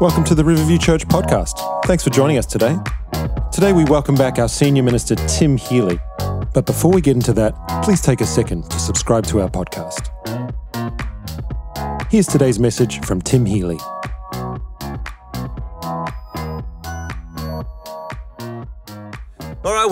Welcome to the Riverview Church podcast. Thanks for joining us today. Today we welcome back our senior minister, Tim Healy. But before we get into that, please take a second to subscribe to our podcast. Here's today's message from Tim Healy.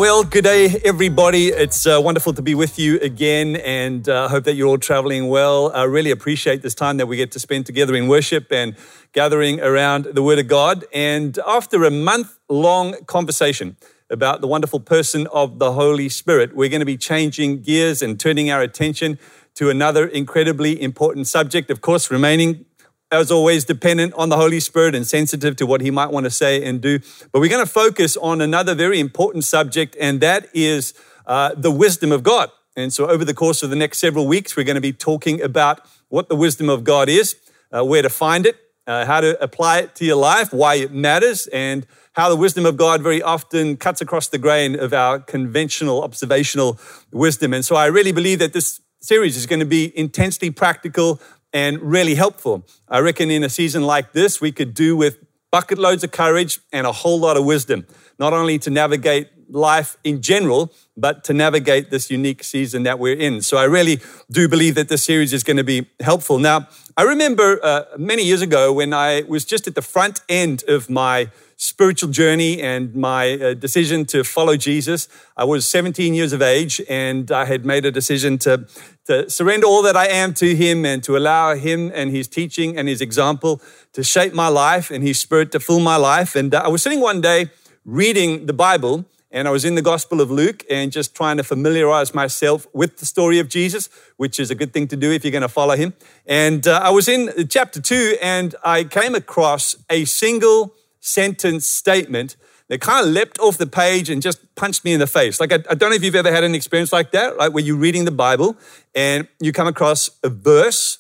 Well, good day, everybody. It's uh, wonderful to be with you again, and I uh, hope that you're all traveling well. I really appreciate this time that we get to spend together in worship and gathering around the Word of God. And after a month long conversation about the wonderful person of the Holy Spirit, we're going to be changing gears and turning our attention to another incredibly important subject, of course, remaining as always, dependent on the Holy Spirit and sensitive to what He might want to say and do. But we're going to focus on another very important subject, and that is uh, the wisdom of God. And so, over the course of the next several weeks, we're going to be talking about what the wisdom of God is, uh, where to find it, uh, how to apply it to your life, why it matters, and how the wisdom of God very often cuts across the grain of our conventional observational wisdom. And so, I really believe that this series is going to be intensely practical and really helpful. I reckon in a season like this, we could do with bucket loads of courage and a whole lot of wisdom, not only to navigate life in general, but to navigate this unique season that we're in. So I really do believe that this series is going to be helpful. Now, I remember uh, many years ago when I was just at the front end of my spiritual journey and my uh, decision to follow Jesus. I was 17 years of age and I had made a decision to, to surrender all that I am to Him and to allow Him and His teaching and His example to shape my life and His Spirit to fill my life. And uh, I was sitting one day reading the Bible and I was in the Gospel of Luke and just trying to familiarize myself with the story of Jesus, which is a good thing to do if you're going to follow him. And uh, I was in chapter two and I came across a single sentence statement that kind of leapt off the page and just punched me in the face. Like, I, I, don't know if you've ever had an experience like that, right? Where you're reading the Bible and you come across a verse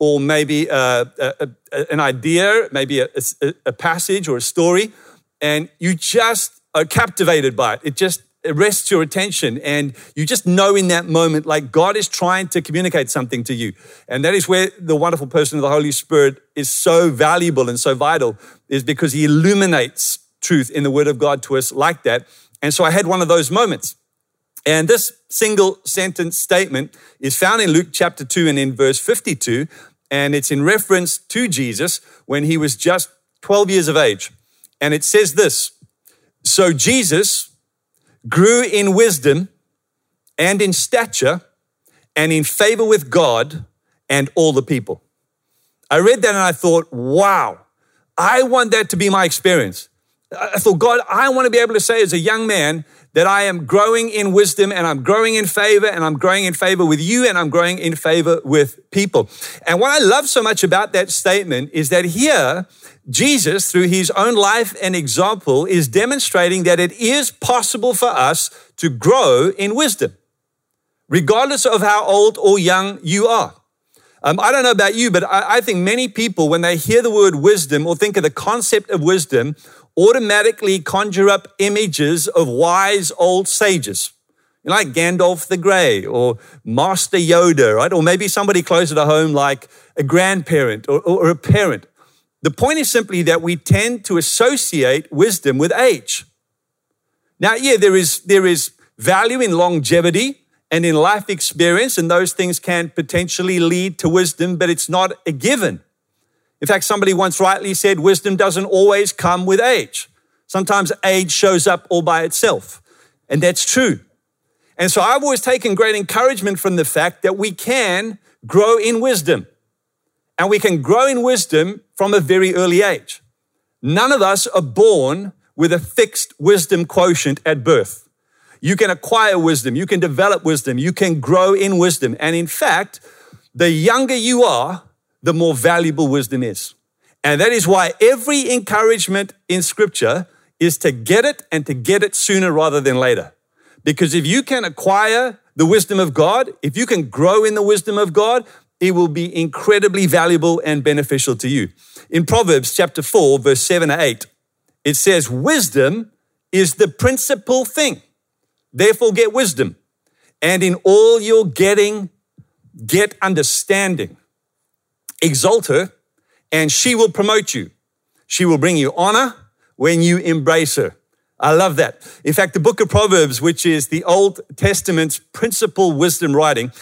or maybe uh, a, a, a, an idea, maybe a, passage or a story, and you just are captivated by it. It just arrests your attention and you just know in that moment like God is trying to communicate something to you. And that is where the wonderful person of the Holy Spirit is so valuable and so vital is because he illuminates truth in the word of God to us like that. And so I had one of those moments. And this single sentence statement is found in Luke chapter 2 and in verse 52. And it's in reference to Jesus when he was just 12 years of age. And it says this So Jesus, grew in wisdom and in stature and in favor with God and all the people. I read that and I thought, wow, I want that to be my experience. I thought, God, I want to be able to say as a young man that I am growing in wisdom and I'm growing in favor and I'm growing in favor with you and I'm growing in favor with people. And what I love so much about that statement is that here, Jesus, through his own life and example, is demonstrating that it is possible for us to grow in wisdom, regardless of how old or young you are. Um, I don't know about you, but I, I think many people, when they hear the word wisdom or think of the concept of wisdom, automatically conjure up images of wise old sages. Like Gandalf the Grey or Master Yoda, right? Or maybe somebody closer to home like a grandparent or, or a parent. The point is simply that we tend to associate wisdom with age. Now, yeah, there is, there is value in longevity and in life experience, and those things can potentially lead to wisdom, but it's not a given. In fact, somebody once rightly said wisdom doesn't always come with age. Sometimes age shows up all by itself, and that's true. And so I've always taken great encouragement from the fact that we can grow in wisdom. And we can grow in wisdom from a very early age. None of us are born with a fixed wisdom quotient at birth. You can acquire wisdom, you can develop wisdom, you can grow in wisdom. And in fact, the younger you are, the more valuable wisdom is. And that is why every encouragement in scripture is to get it and to get it sooner rather than later. Because if you can acquire the wisdom of God, if you can grow in the wisdom of God, it will be incredibly valuable and beneficial to you. In Proverbs chapter 4, verse 7 to 8, it says, Wisdom is the principal thing. Therefore, get wisdom. And in all your getting, get understanding. Exalt her, and she will promote you. She will bring you honor when you embrace her. I love that. In fact, the book of Proverbs, which is the Old Testament's principal wisdom writing,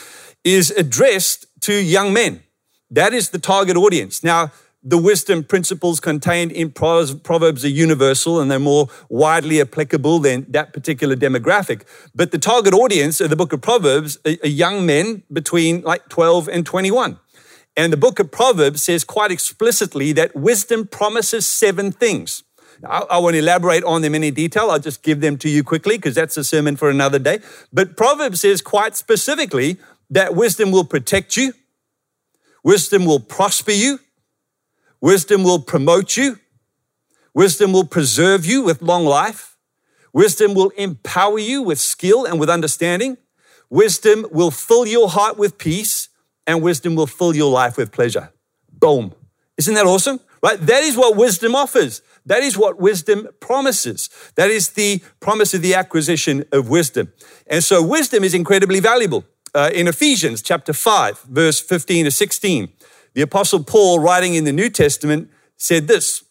is addressed to young men. That is the target audience. Now, the wisdom principles contained in Proverbs are universal and they're more widely applicable than that particular demographic. But the target audience of the book of Proverbs are young men between like 12 and 21. And the book of Proverbs says quite explicitly that wisdom promises seven things. I, won't elaborate on them in any detail. I'll just give them to you quickly because that's a sermon for another day. But Proverbs says quite specifically that wisdom will protect you, wisdom will prosper you, wisdom will promote you, wisdom will preserve you with long life, wisdom will empower you with skill and with understanding, wisdom will fill your heart with peace, and wisdom will fill your life with pleasure. Boom. Isn't that awesome? Right? That is what wisdom offers. That is what wisdom promises. That is the promise of the acquisition of wisdom. And so wisdom is incredibly valuable. Uh, in Ephesians chapter 5, verse 15 to 16, the apostle Paul, writing in the New Testament, said this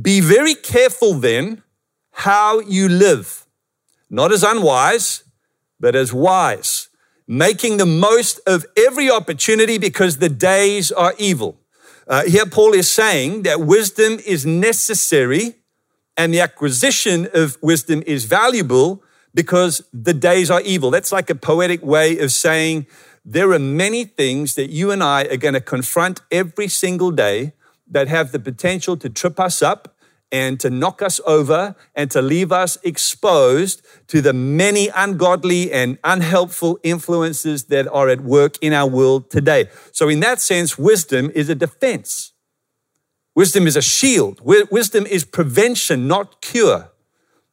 Be very careful then how you live, not as unwise, but as wise, making the most of every opportunity because the days are evil. Uh, here, Paul is saying that wisdom is necessary and the acquisition of wisdom is valuable because the days are evil. That's like a poetic way of saying there are many things that you and I are going to confront every single day that have the potential to trip us up and to knock us over and to leave us exposed to the many ungodly and unhelpful influences that are at work in our world today. So, in that sense, wisdom is a defense. Wisdom is a shield. Wisdom is prevention, not cure.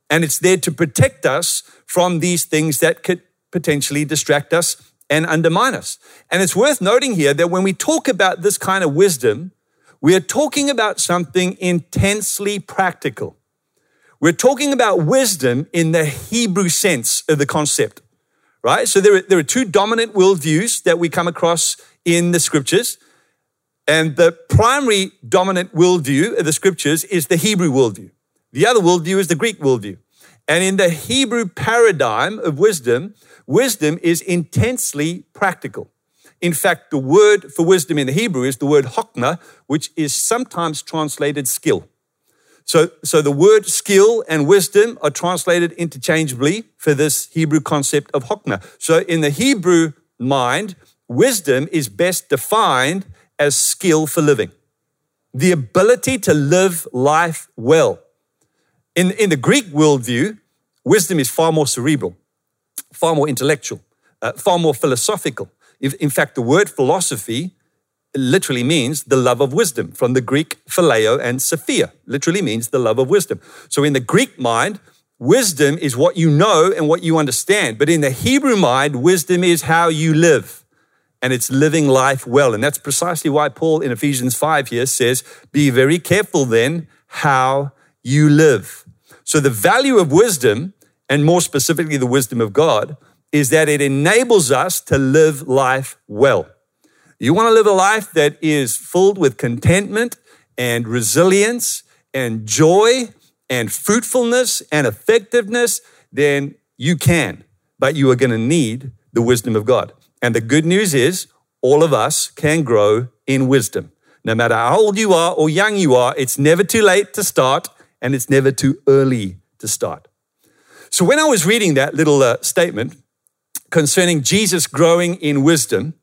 And it's there to protect us from these things that could potentially distract us and undermine us. And it's worth noting here that when we talk about this kind of wisdom, we are talking about something intensely practical. We're talking about wisdom in the Hebrew sense of the concept, right? So there are, there are two dominant worldviews that we come across in the scriptures. And the primary dominant worldview of the scriptures is the Hebrew worldview. The other worldview is the Greek worldview. And in the Hebrew paradigm of wisdom, wisdom is intensely practical. In fact, the word for wisdom in the Hebrew is the word hokmah, which is sometimes translated skill. So, so the word skill and wisdom are translated interchangeably for this Hebrew concept of hokmah. So in the Hebrew mind, wisdom is best defined as skill for living, the ability to live life well. In, in the Greek worldview, wisdom is far more cerebral, far more intellectual, uh, far more philosophical. In fact, the word philosophy literally means the love of wisdom from the Greek phileo and sophia, literally means the love of wisdom. So in the Greek mind, wisdom is what you know and what you understand. But in the Hebrew mind, wisdom is how you live and it's living life well. And that's precisely why Paul in Ephesians 5 here says, Be very careful then how you live. So the value of wisdom, and more specifically the wisdom of God, is that it enables us to live life well. You want to live a life that is filled with contentment and resilience and joy and fruitfulness and effectiveness, then you can. But you are going to need the wisdom of God. And the good news is, all of us can grow in wisdom. No matter how old you are or young you are, it's never too late to start and it's never too early to start. So, when I was reading that little uh, statement, concerning Jesus growing in wisdom,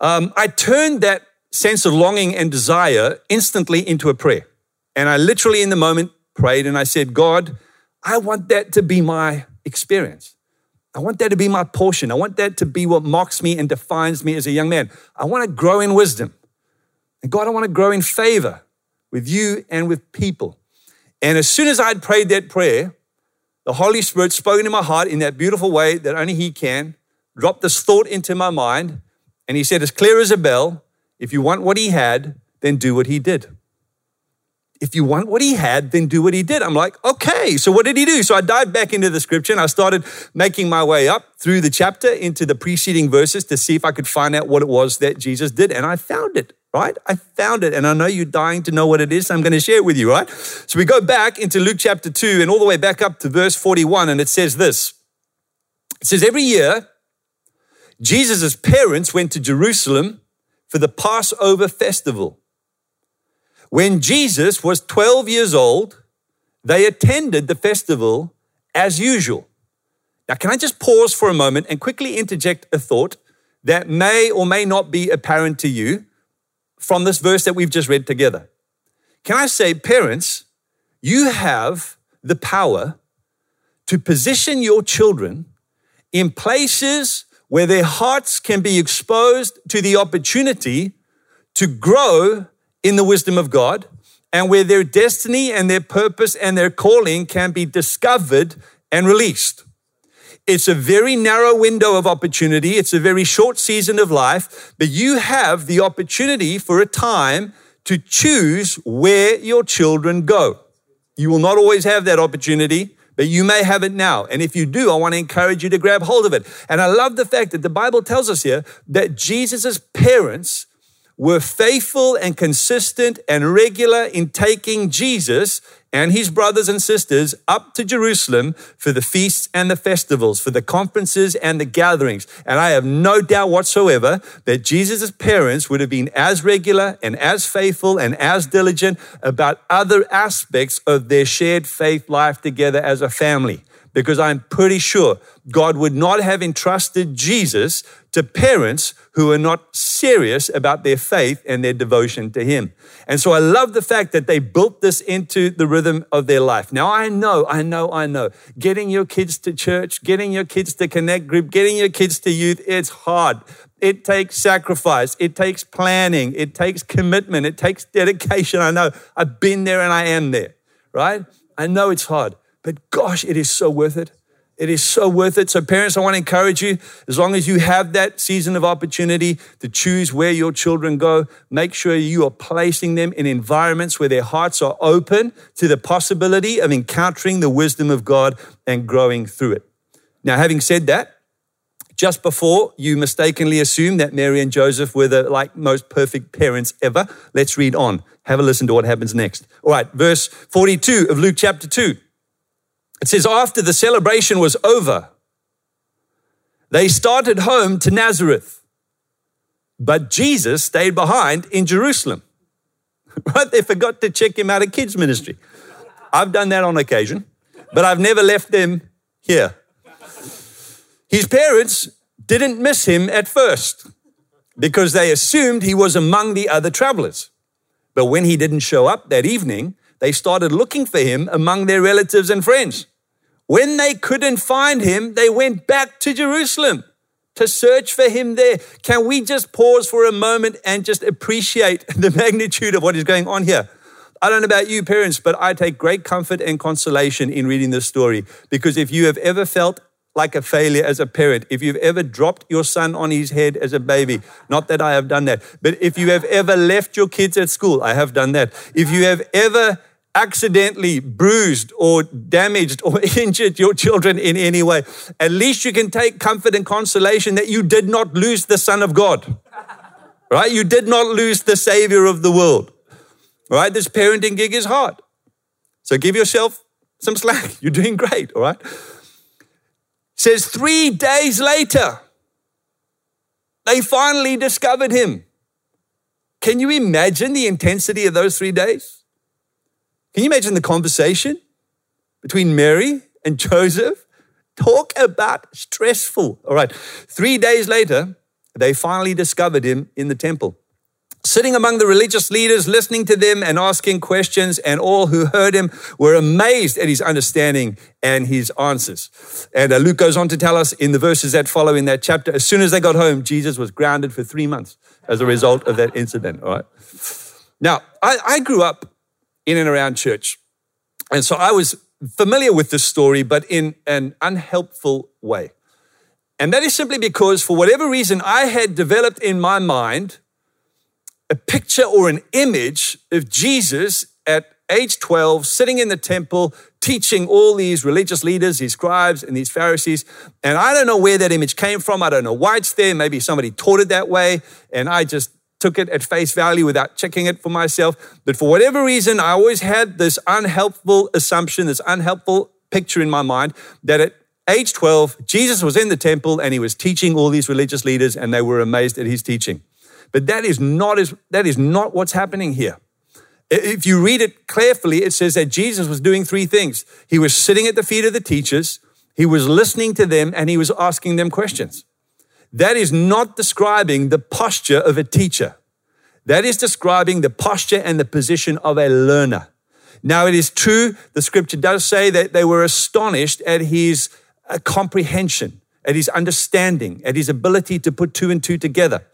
um, I turned that sense of longing and desire instantly into a prayer. And I literally, in the moment, prayed and I said, God, I want that to be my experience. I want that to be my portion. I want that to be what marks me and defines me as a young man. I want to grow in wisdom. And God, I want to grow in favor with you and with people. And as soon as I'd prayed that prayer, the Holy Spirit spoke into my heart in that beautiful way that only He can, dropped this thought into my mind, and He said, as clear as a bell, if you want what He had, then do what He did. If you want what He had, then do what He did. I'm like, okay, so what did He do? So I dived back into the scripture and I started making my way up through the chapter into the preceding verses to see if I could find out what it was that Jesus did. And I found it right? I found it and I know you're dying to know what it is. So I'm going to share it with you, right? So we go back into Luke chapter 2 and all the way back up to verse 41 and it says this. It says, Every year, Jesus' parents went to Jerusalem for the Passover festival. When Jesus was 12 years old, they attended the festival as usual. Now, can I just pause for a moment and quickly interject a thought that may or may not be apparent to you from this verse that we've just read together? Can I say, parents, you have the power to position your children in places where their hearts can be exposed to the opportunity to grow in the wisdom of God and where their destiny and their purpose and their calling can be discovered and released. It's a very narrow window of opportunity. It's a very short season of life, but you have the opportunity for a time to choose where your children go. You will not always have that opportunity, but you may have it now. And if you do, I want to encourage you to grab hold of it. And I love the fact that the Bible tells us here that Jesus' parents were faithful and consistent and regular in taking Jesus and his brothers and sisters up to Jerusalem for the feasts and the festivals, for the conferences and the gatherings. And I have no doubt whatsoever that Jesus' parents would have been as regular and as faithful and as diligent about other aspects of their shared faith life together as a family because I'm pretty sure God would not have entrusted Jesus to parents who are not serious about their faith and their devotion to Him. And so I love the fact that they built this into the rhythm of their life. Now I know, I know, I know, getting your kids to church, getting your kids to connect group, getting your kids to youth, it's hard. It takes sacrifice. It takes planning. It takes commitment. It takes dedication. I know I've been there and I am there, right? I know it's hard. But gosh, it is so worth it. It is so worth it. So, parents, I want to encourage you as long as you have that season of opportunity to choose where your children go, make sure you are placing them in environments where their hearts are open to the possibility of encountering the wisdom of God and growing through it. Now, having said that, just before you mistakenly assume that Mary and Joseph were the like most perfect parents ever, let's read on. Have a listen to what happens next. All right, verse 42 of Luke chapter 2. It says, after the celebration was over, they started home to Nazareth, but Jesus stayed behind in Jerusalem. Right? They forgot to check him out of kids' ministry. I've done that on occasion, but I've never left them here. His parents didn't miss him at first because they assumed he was among the other travelers. But when he didn't show up that evening, they started looking for him among their relatives and friends. When they couldn't find him, they went back to Jerusalem to search for him there. Can we just pause for a moment and just appreciate the magnitude of what is going on here? I don't know about you, parents, but I take great comfort and consolation in reading this story because if you have ever felt like a failure as a parent, if you've ever dropped your son on his head as a baby, not that I have done that, but if you have ever left your kids at school, I have done that. If you have ever accidentally bruised or damaged or injured your children in any way, at least you can take comfort and consolation that you did not lose the Son of God. Right? You did not lose the Savior of the world. Right? This parenting gig is hard. So give yourself some slack. You're doing great, all right? says three days later, they finally discovered him. Can you imagine the intensity of those three days? Can you imagine the conversation between Mary and Joseph? Talk about stressful. All right. Three days later, they finally discovered him in the temple sitting among the religious leaders, listening to them and asking questions, and all who heard him were amazed at his understanding and his answers. And uh, Luke goes on to tell us in the verses that follow in that chapter, as soon as they got home, Jesus was grounded for three months as a result of that incident. All right. Now, I, I grew up in and around church. And so I was familiar with this story, but in an unhelpful way. And that is simply because, for whatever reason, I had developed in my mind a picture or an image of Jesus at age 12, sitting in the temple, teaching all these religious leaders, these scribes, and these Pharisees. And I don't know where that image came from. I don't know why it's there. Maybe somebody taught it that way. And I just took it at face value without checking it for myself. But for whatever reason, I always had this unhelpful assumption, this unhelpful picture in my mind that at age 12, Jesus was in the temple and he was teaching all these religious leaders and they were amazed at his teaching. But that is not, that is not what's happening here. If you read it carefully, it says that Jesus was doing three things. He was sitting at the feet of the teachers, he was listening to them, and he was asking them questions. That is not describing the posture of a teacher. That is describing the posture and the position of a learner. Now, it is true, the scripture does say that they were astonished at his uh, comprehension, at his understanding, at his ability to put two and two together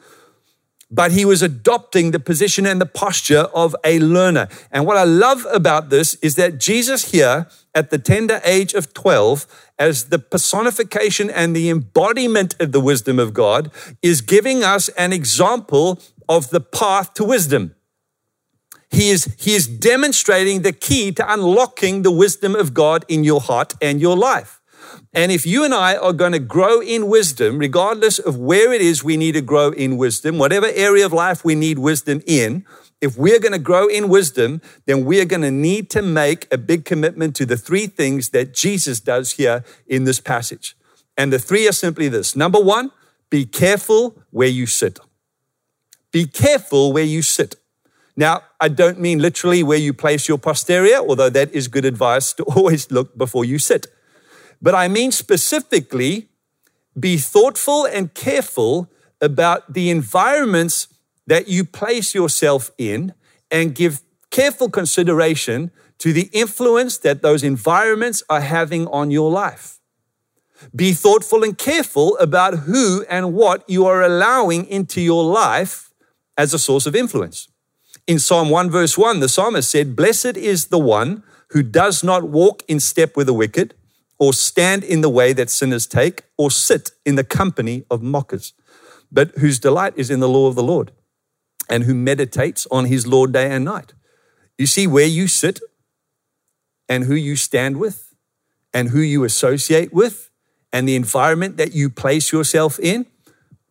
but he was adopting the position and the posture of a learner. And what I love about this is that Jesus here, at the tender age of 12, as the personification and the embodiment of the wisdom of God, is giving us an example of the path to wisdom. He is, he is demonstrating the key to unlocking the wisdom of God in your heart and your life. And if you and I are going to grow in wisdom, regardless of where it is we need to grow in wisdom, whatever area of life we need wisdom in, if we're going to grow in wisdom, then we are going to need to make a big commitment to the three things that Jesus does here in this passage. And the three are simply this number one, be careful where you sit. Be careful where you sit. Now, I don't mean literally where you place your posterior, although that is good advice to always look before you sit. But I mean specifically, be thoughtful and careful about the environments that you place yourself in and give careful consideration to the influence that those environments are having on your life. Be thoughtful and careful about who and what you are allowing into your life as a source of influence. In Psalm 1, verse 1, the psalmist said, Blessed is the one who does not walk in step with the wicked or stand in the way that sinners take, or sit in the company of mockers, but whose delight is in the law of the Lord, and who meditates on his Lord day and night. You see where you sit and who you stand with and who you associate with and the environment that you place yourself in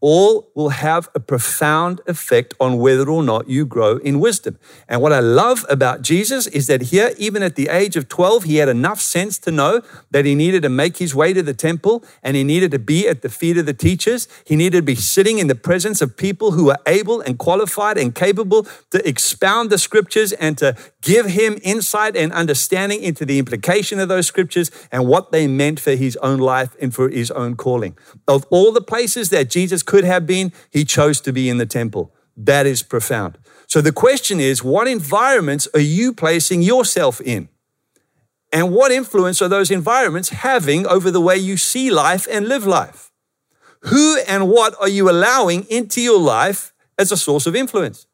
all will have a profound effect on whether or not you grow in wisdom. And what I love about Jesus is that here, even at the age of 12, he had enough sense to know that he needed to make his way to the temple and he needed to be at the feet of the teachers. He needed to be sitting in the presence of people who are able and qualified and capable to expound the scriptures and to give him insight and understanding into the implication of those scriptures and what they meant for his own life and for his own calling. Of all the places that Jesus could have been, he chose to be in the temple. That is profound. So the question is what environments are you placing yourself in? And what influence are those environments having over the way you see life and live life? Who and what are you allowing into your life as a source of influence?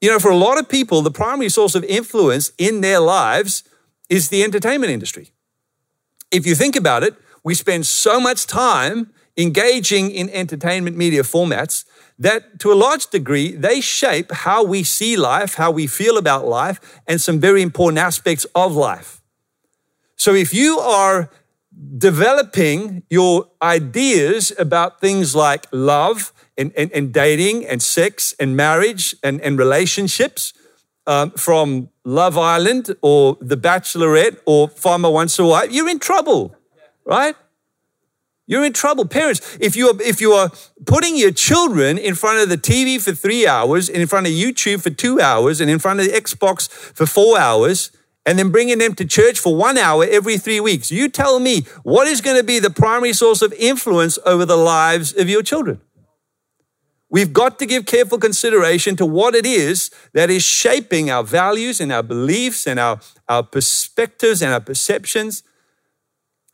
You know, for a lot of people, the primary source of influence in their lives is the entertainment industry. If you think about it, we spend so much time engaging in entertainment media formats that to a large degree they shape how we see life, how we feel about life, and some very important aspects of life. So if you are developing your ideas about things like love and, and, and dating and sex and marriage and, and relationships um, from Love Island or The Bachelorette or Farmer Wants a Wife, you're in trouble, right? You're in trouble. Parents, if you are, if you are putting your children in front of the TV for three hours and in front of YouTube for two hours and in front of the Xbox for four hours and then bringing them to church for one hour every three weeks, you tell me what is going to be the primary source of influence over the lives of your children? We've got to give careful consideration to what it is that is shaping our values and our beliefs and our, our perspectives and our perceptions.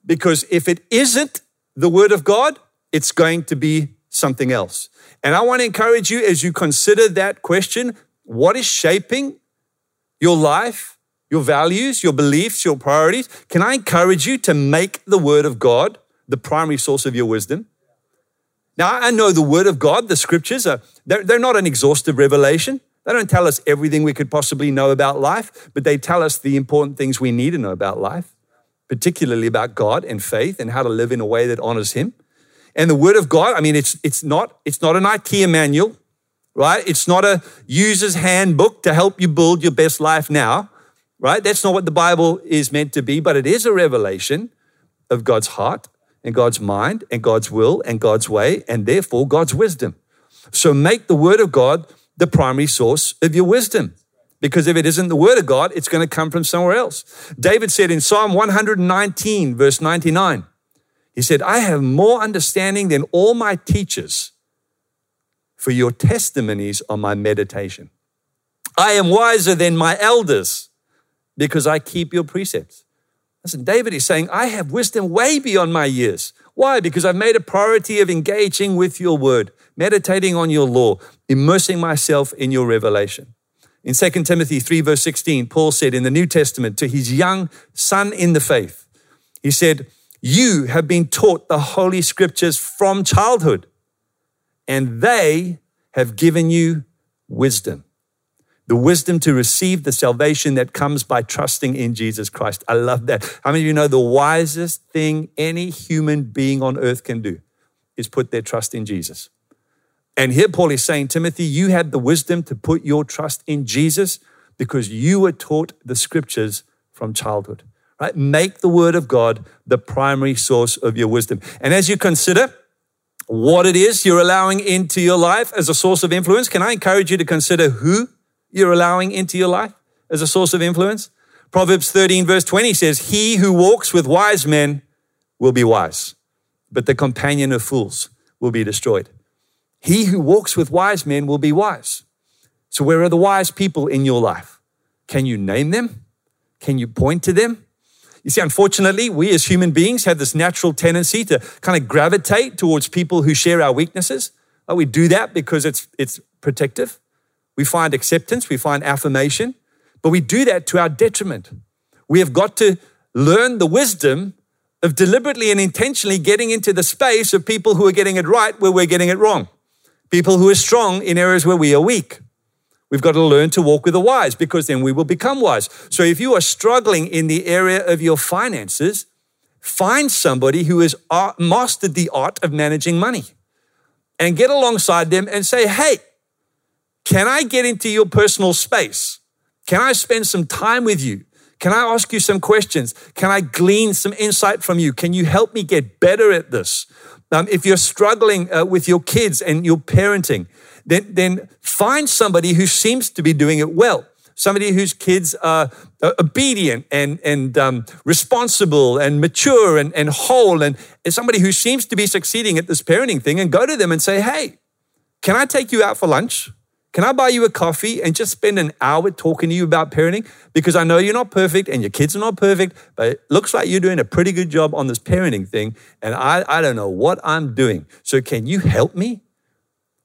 Because if it isn't the Word of God, it's going to be something else. And I want to encourage you as you consider that question what is shaping your life, your values, your beliefs, your priorities? Can I encourage you to make the Word of God the primary source of your wisdom? Now, I know the Word of God, the scriptures, are, they're, they're not an exhaustive revelation. They don't tell us everything we could possibly know about life, but they tell us the important things we need to know about life particularly about God and faith and how to live in a way that honors Him. And the Word of God, I mean, it's, it's, not, it's not an IKEA manual. right? It's not a user's handbook to help you build your best life now, right? That's not what the Bible is meant to be, but it is a revelation of God's heart and God's mind and God's will and God's way and therefore God's wisdom. So make the word of God the primary source of your wisdom. Because if it isn't the word of God, it's going to come from somewhere else. David said in Psalm 119, verse 99, he said, I have more understanding than all my teachers, for your testimonies are my meditation. I am wiser than my elders because I keep your precepts. Listen, David is saying, I have wisdom way beyond my years. Why? Because I've made a priority of engaging with your word, meditating on your law, immersing myself in your revelation. In 2 Timothy 3, verse 16, Paul said in the New Testament to his young son in the faith, he said, You have been taught the Holy Scriptures from childhood, and they have given you wisdom. The wisdom to receive the salvation that comes by trusting in Jesus Christ. I love that. How many of you know the wisest thing any human being on earth can do is put their trust in Jesus? And here Paul is saying, Timothy, you had the wisdom to put your trust in Jesus because you were taught the scriptures from childhood. Right? Make the word of God the primary source of your wisdom. And as you consider what it is you're allowing into your life as a source of influence, can I encourage you to consider who you're allowing into your life as a source of influence? Proverbs 13, verse 20 says, He who walks with wise men will be wise, but the companion of fools will be destroyed. He who walks with wise men will be wise. So, where are the wise people in your life? Can you name them? Can you point to them? You see, unfortunately, we as human beings have this natural tendency to kind of gravitate towards people who share our weaknesses. We do that because it's, it's protective. We find acceptance, we find affirmation, but we do that to our detriment. We have got to learn the wisdom of deliberately and intentionally getting into the space of people who are getting it right where we're getting it wrong people who are strong in areas where we are weak. We've got to learn to walk with the wise because then we will become wise. So if you are struggling in the area of your finances, find somebody who has uh, mastered the art of managing money and get alongside them and say, hey, can I get into your personal space? Can I spend some time with you? Can I ask you some questions? Can I glean some insight from you? Can you help me get better at this? Um, if you're struggling uh, with your kids and your parenting, then, then find somebody who seems to be doing it well. Somebody whose kids are obedient and, and um, responsible and mature and, and whole, and, and somebody who seems to be succeeding at this parenting thing, and go to them and say, Hey, can I take you out for lunch? Can I buy you a coffee and just spend an hour talking to you about parenting? Because I know you're not perfect and your kids are not perfect, but it looks like you're doing a pretty good job on this parenting thing. And I, I don't know what I'm doing. So can you help me?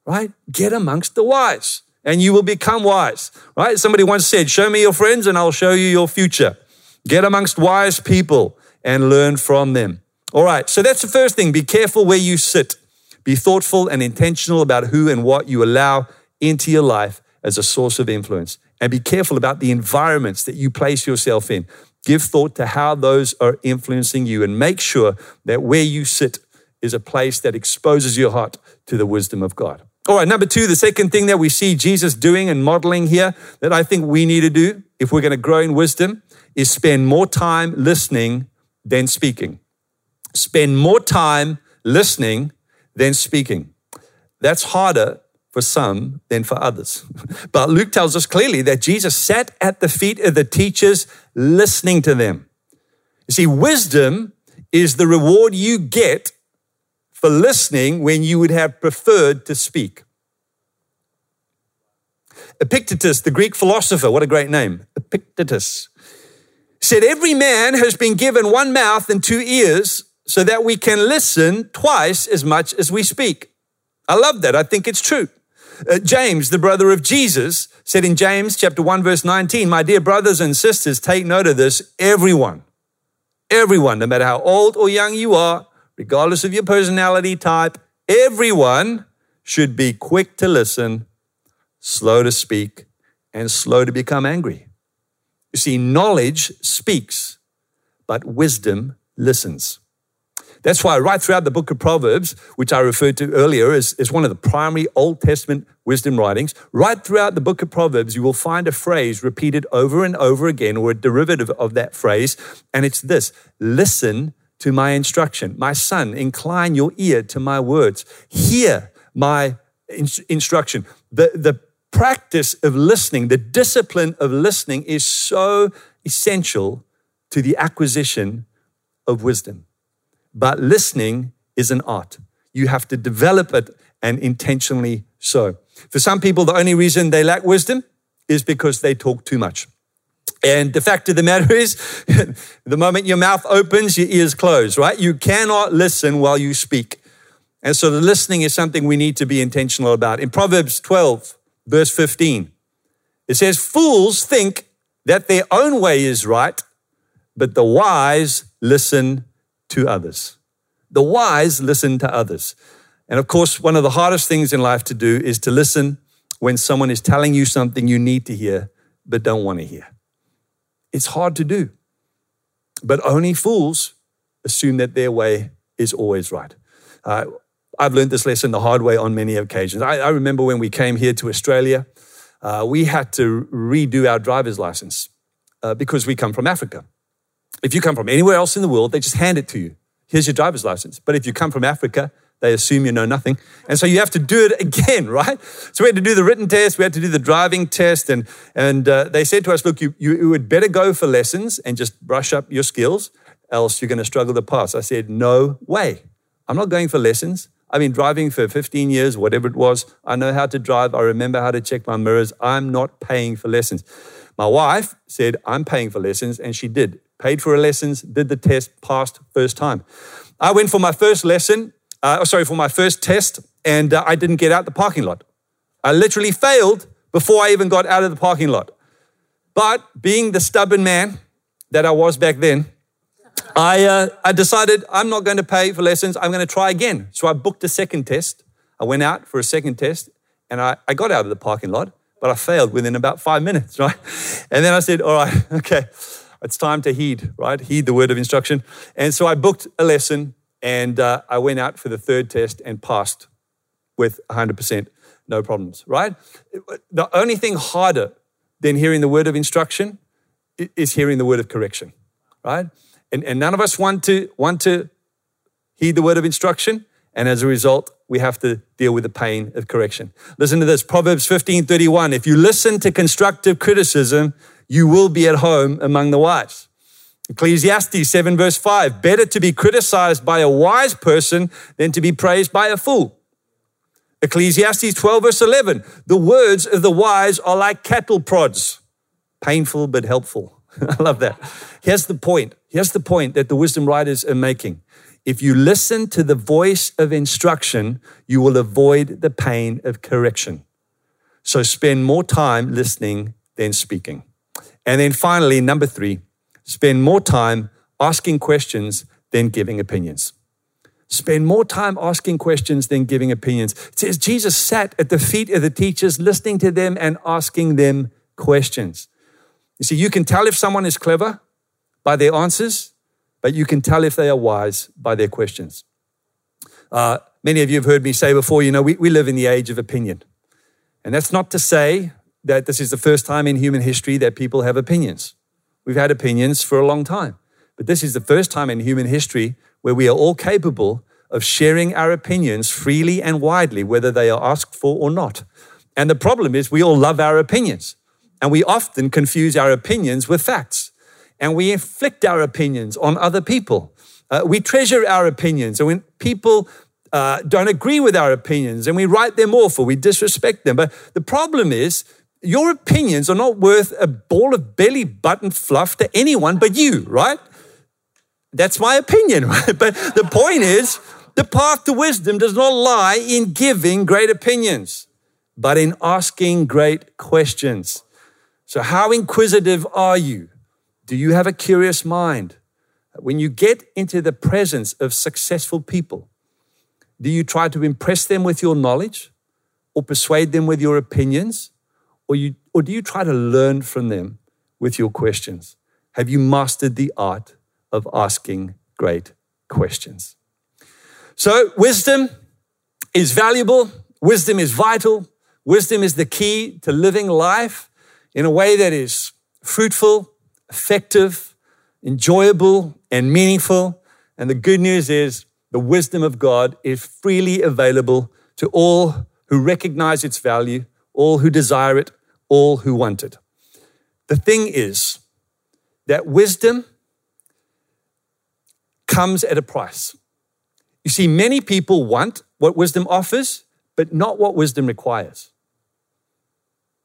Right? Get amongst the wise and you will become wise. Right? Somebody once said, Show me your friends and I'll show you your future. Get amongst wise people and learn from them. All right. So that's the first thing. Be careful where you sit. Be thoughtful and intentional about who and what you allow into your life as a source of influence. And be careful about the environments that you place yourself in. Give thought to how those are influencing you and make sure that where you sit is a place that exposes your heart to the wisdom of God. All right, number two, the second thing that we see Jesus doing and modeling here that I think we need to do if we're going to grow in wisdom is spend more time listening than speaking. Spend more time listening than speaking. That's harder for some than for others. But Luke tells us clearly that Jesus sat at the feet of the teachers listening to them. You see, wisdom is the reward you get for listening when you would have preferred to speak. Epictetus, the Greek philosopher, what a great name, Epictetus, said, Every man has been given one mouth and two ears so that we can listen twice as much as we speak. I love that. I think it's true. Uh, James, the brother of Jesus, said in James chapter 1 verse 19, "My dear brothers and sisters, take note of this, everyone, everyone, no matter how old or young you are, regardless of your personality type, everyone should be quick to listen, slow to speak, and slow to become angry." You see, knowledge speaks, but wisdom listens. That's why, right throughout the book of Proverbs, which I referred to earlier as, as one of the primary Old Testament wisdom writings, right throughout the book of Proverbs, you will find a phrase repeated over and over again, or a derivative of that phrase, and it's this listen to my instruction. My son, incline your ear to my words. Hear my in- instruction. The, the practice of listening, the discipline of listening is so essential to the acquisition of wisdom. But listening is an art. You have to develop it and intentionally so. For some people, the only reason they lack wisdom is because they talk too much. And the fact of the matter is, the moment your mouth opens, your ears close, right? You cannot listen while you speak. And so the listening is something we need to be intentional about. In Proverbs 12, verse 15, it says, Fools think that their own way is right, but the wise listen to others. The wise listen to others. And of course, one of the hardest things in life to do is to listen when someone is telling you something you need to hear, but don't want to hear. It's hard to do. But only fools assume that their way is always right. Uh, I've learned this lesson the hard way on many occasions. I, I remember when we came here to Australia, uh, we had to redo our driver's license uh, because we come from Africa. If you come from anywhere else in the world, they just hand it to you. Here's your driver's license. But if you come from Africa, they assume you know nothing. And so you have to do it again, right? So we had to do the written test, we had to do the driving test, and, and uh, they said to us, look, you, you, you would better go for lessons and just brush up your skills, else you're going to struggle to pass. I said, no way. I'm not going for lessons. I've been driving for 15 years, whatever it was. I know how to drive. I remember how to check my mirrors. I'm not paying for lessons. My wife said, I'm paying for lessons, and she did. Paid for her lessons, did the test, passed first time. I went for my first lesson, uh, sorry, for my first test, and uh, I didn't get out the parking lot. I literally failed before I even got out of the parking lot. But being the stubborn man that I was back then, I, uh, I decided I'm not going to pay for lessons. I'm going to try again. So I booked a second test. I went out for a second test and I, I got out of the parking lot, but I failed within about five minutes, right? And then I said, all right, okay, it's time to heed, right? Heed the word of instruction. And so I booked a lesson and uh, I went out for the third test and passed with 100%, no problems, right? The only thing harder than hearing the word of instruction is hearing the word of correction, right? And, and none of us want to, want to heed the word of instruction. And as a result, we have to deal with the pain of correction. Listen to this Proverbs 15 31. If you listen to constructive criticism, you will be at home among the wise. Ecclesiastes 7, verse 5 Better to be criticized by a wise person than to be praised by a fool. Ecclesiastes 12, verse 11 The words of the wise are like cattle prods, painful but helpful. I love that. Here's the point. Here's the point that the wisdom writers are making. If you listen to the voice of instruction, you will avoid the pain of correction. So spend more time listening than speaking. And then finally, number three, spend more time asking questions than giving opinions. Spend more time asking questions than giving opinions. It says Jesus sat at the feet of the teachers, listening to them and asking them questions. You see, you can tell if someone is clever by their answers, but you can tell if they are wise by their questions. Uh, many of you have heard me say before, you know, we, we live in the age of opinion. And that's not to say that this is the first time in human history that people have opinions. We've had opinions for a long time. But this is the first time in human history where we are all capable of sharing our opinions freely and widely, whether they are asked for or not. And the problem is, we all love our opinions. And we often confuse our opinions with facts. And we inflict our opinions on other people. Uh, we treasure our opinions. And when people uh, don't agree with our opinions and we write them off or we disrespect them. But the problem is, your opinions are not worth a ball of belly button fluff to anyone but you, right? That's my opinion, right? But the point is, the path to wisdom does not lie in giving great opinions, but in asking great questions. So, how inquisitive are you? Do you have a curious mind? When you get into the presence of successful people, do you try to impress them with your knowledge or persuade them with your opinions? Or, you, or do you try to learn from them with your questions? Have you mastered the art of asking great questions? So, wisdom is valuable, wisdom is vital, wisdom is the key to living life in a way that is fruitful, effective, enjoyable, and meaningful. And the good news is the wisdom of God is freely available to all who recognize its value, all who desire it, all who want it. The thing is that wisdom comes at a price. You see, many people want what wisdom offers, but not what wisdom requires.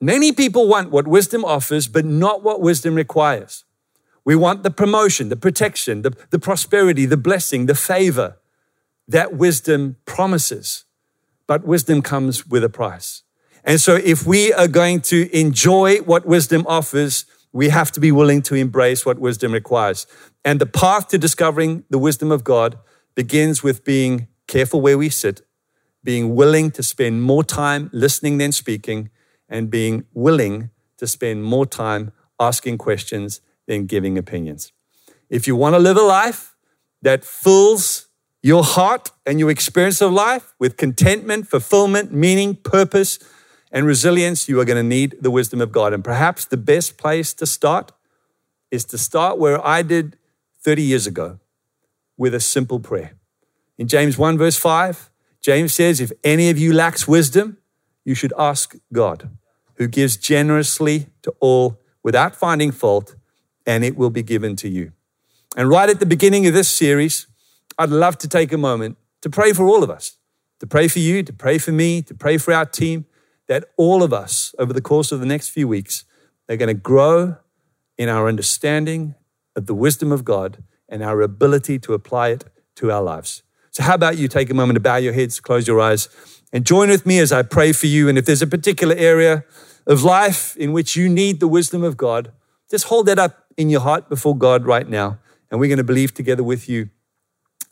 Many people want what wisdom offers, but not what wisdom requires. We want the promotion, the protection, the, the prosperity, the blessing, the favor that wisdom promises. But wisdom comes with a price. And so, if we are going to enjoy what wisdom offers, we have to be willing to embrace what wisdom requires. And the path to discovering the wisdom of God begins with being careful where we sit, being willing to spend more time listening than speaking, and being willing to spend more time asking questions than giving opinions. If you want to live a life that fills your heart and your experience of life with contentment, fulfillment, meaning, purpose, and resilience, you are going to need the wisdom of God. And perhaps the best place to start is to start where I did 30 years ago with a simple prayer. In James 1, verse 5, James says, If any of you lacks wisdom, you should ask God, who gives generously to all without finding fault, and it will be given to you. And right at the beginning of this series, I'd love to take a moment to pray for all of us, to pray for you, to pray for me, to pray for our team, that all of us over the course of the next few weeks are going to grow in our understanding of the wisdom of God and our ability to apply it to our lives. So, how about you take a moment to bow your heads, close your eyes, and join with me as I pray for you. And if there's a particular area of life in which you need the wisdom of God, just hold that up in your heart before God right now. And we're going to believe together with you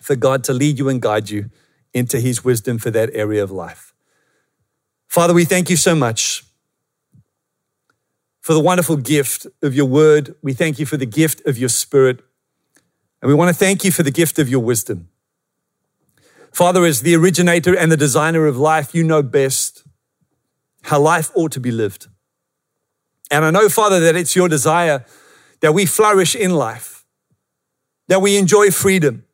for God to lead you and guide you into his wisdom for that area of life. Father, we thank you so much for the wonderful gift of your word. We thank you for the gift of your spirit. And we want to thank you for the gift of your wisdom. Father, as the originator and the designer of life, you know best how life ought to be lived. And I know, Father, that it's your desire that we flourish in life, that we enjoy freedom,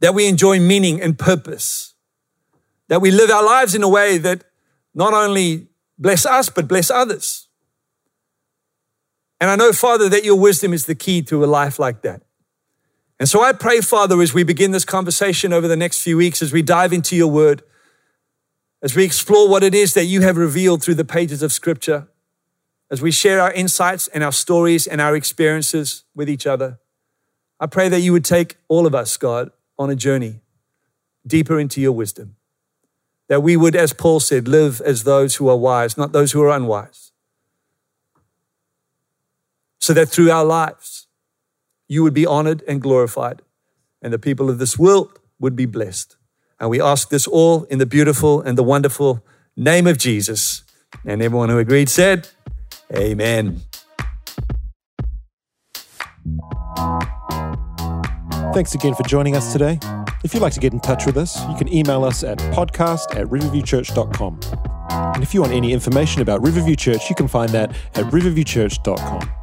that we enjoy meaning and purpose, that we live our lives in a way that not only bless us, but bless others. And I know, Father, that your wisdom is the key to a life like that. And so I pray, Father, as we begin this conversation over the next few weeks, as we dive into your word, as we explore what it is that you have revealed through the pages of Scripture, as we share our insights and our stories and our experiences with each other, I pray that you would take all of us, God, on a journey deeper into your wisdom. That we would, as Paul said, live as those who are wise, not those who are unwise. So that through our lives, you would be honored and glorified, and the people of this world would be blessed. And we ask this all in the beautiful and the wonderful name of Jesus. And everyone who agreed said, Amen. Thanks again for joining us today. If you'd like to get in touch with us, you can email us at podcast at riverviewchurch.com. And if you want any information about Riverview Church, you can find that at riverviewchurch.com.